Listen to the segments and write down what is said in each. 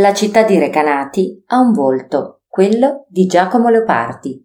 La città di Recanati ha un volto, quello di Giacomo Leopardi.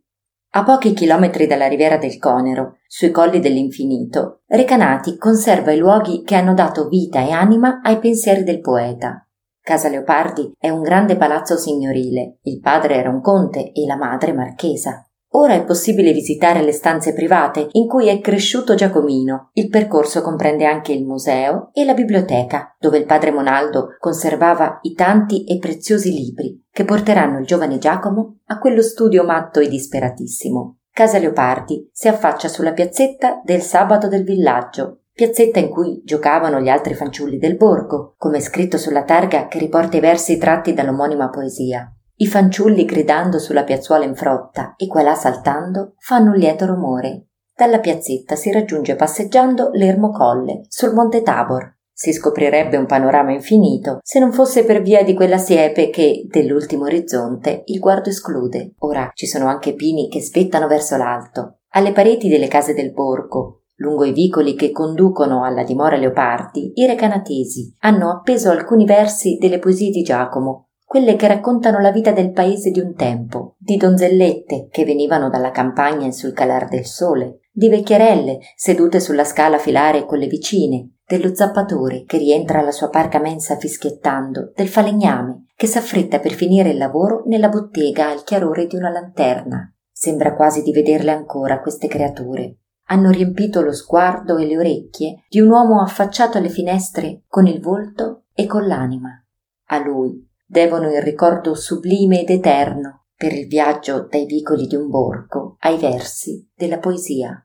A pochi chilometri dalla riviera del Conero, sui colli dell'infinito, Recanati conserva i luoghi che hanno dato vita e anima ai pensieri del poeta. Casa Leopardi è un grande palazzo signorile, il padre era un conte e la madre marchesa. Ora è possibile visitare le stanze private in cui è cresciuto Giacomino. Il percorso comprende anche il museo e la biblioteca, dove il padre Monaldo conservava i tanti e preziosi libri che porteranno il giovane Giacomo a quello studio matto e disperatissimo. Casa Leopardi si affaccia sulla piazzetta del sabato del villaggio, piazzetta in cui giocavano gli altri fanciulli del borgo, come scritto sulla targa che riporta i versi tratti dall'omonima poesia. I fanciulli gridando sulla piazzuola in frotta e qua là saltando fanno un lieto rumore. Dalla piazzetta si raggiunge passeggiando l'Ermo Colle, sul Monte Tabor. Si scoprirebbe un panorama infinito se non fosse per via di quella siepe che, dell'ultimo orizzonte, il guardo esclude. Ora ci sono anche pini che spettano verso l'alto. Alle pareti delle case del borgo, Lungo i vicoli che conducono alla dimora Leopardi, i recanatesi hanno appeso alcuni versi delle poesie di Giacomo, quelle che raccontano la vita del paese di un tempo, di donzellette che venivano dalla campagna sul calar del sole, di vecchierelle sedute sulla scala a filare con le vicine, dello zappatore che rientra alla sua parca mensa fischiettando, del falegname che s'affretta per finire il lavoro nella bottega al chiarore di una lanterna. Sembra quasi di vederle ancora queste creature. Hanno riempito lo sguardo e le orecchie di un uomo affacciato alle finestre con il volto e con l'anima. A lui devono il ricordo sublime ed eterno per il viaggio dai vicoli di un borgo ai versi della poesia.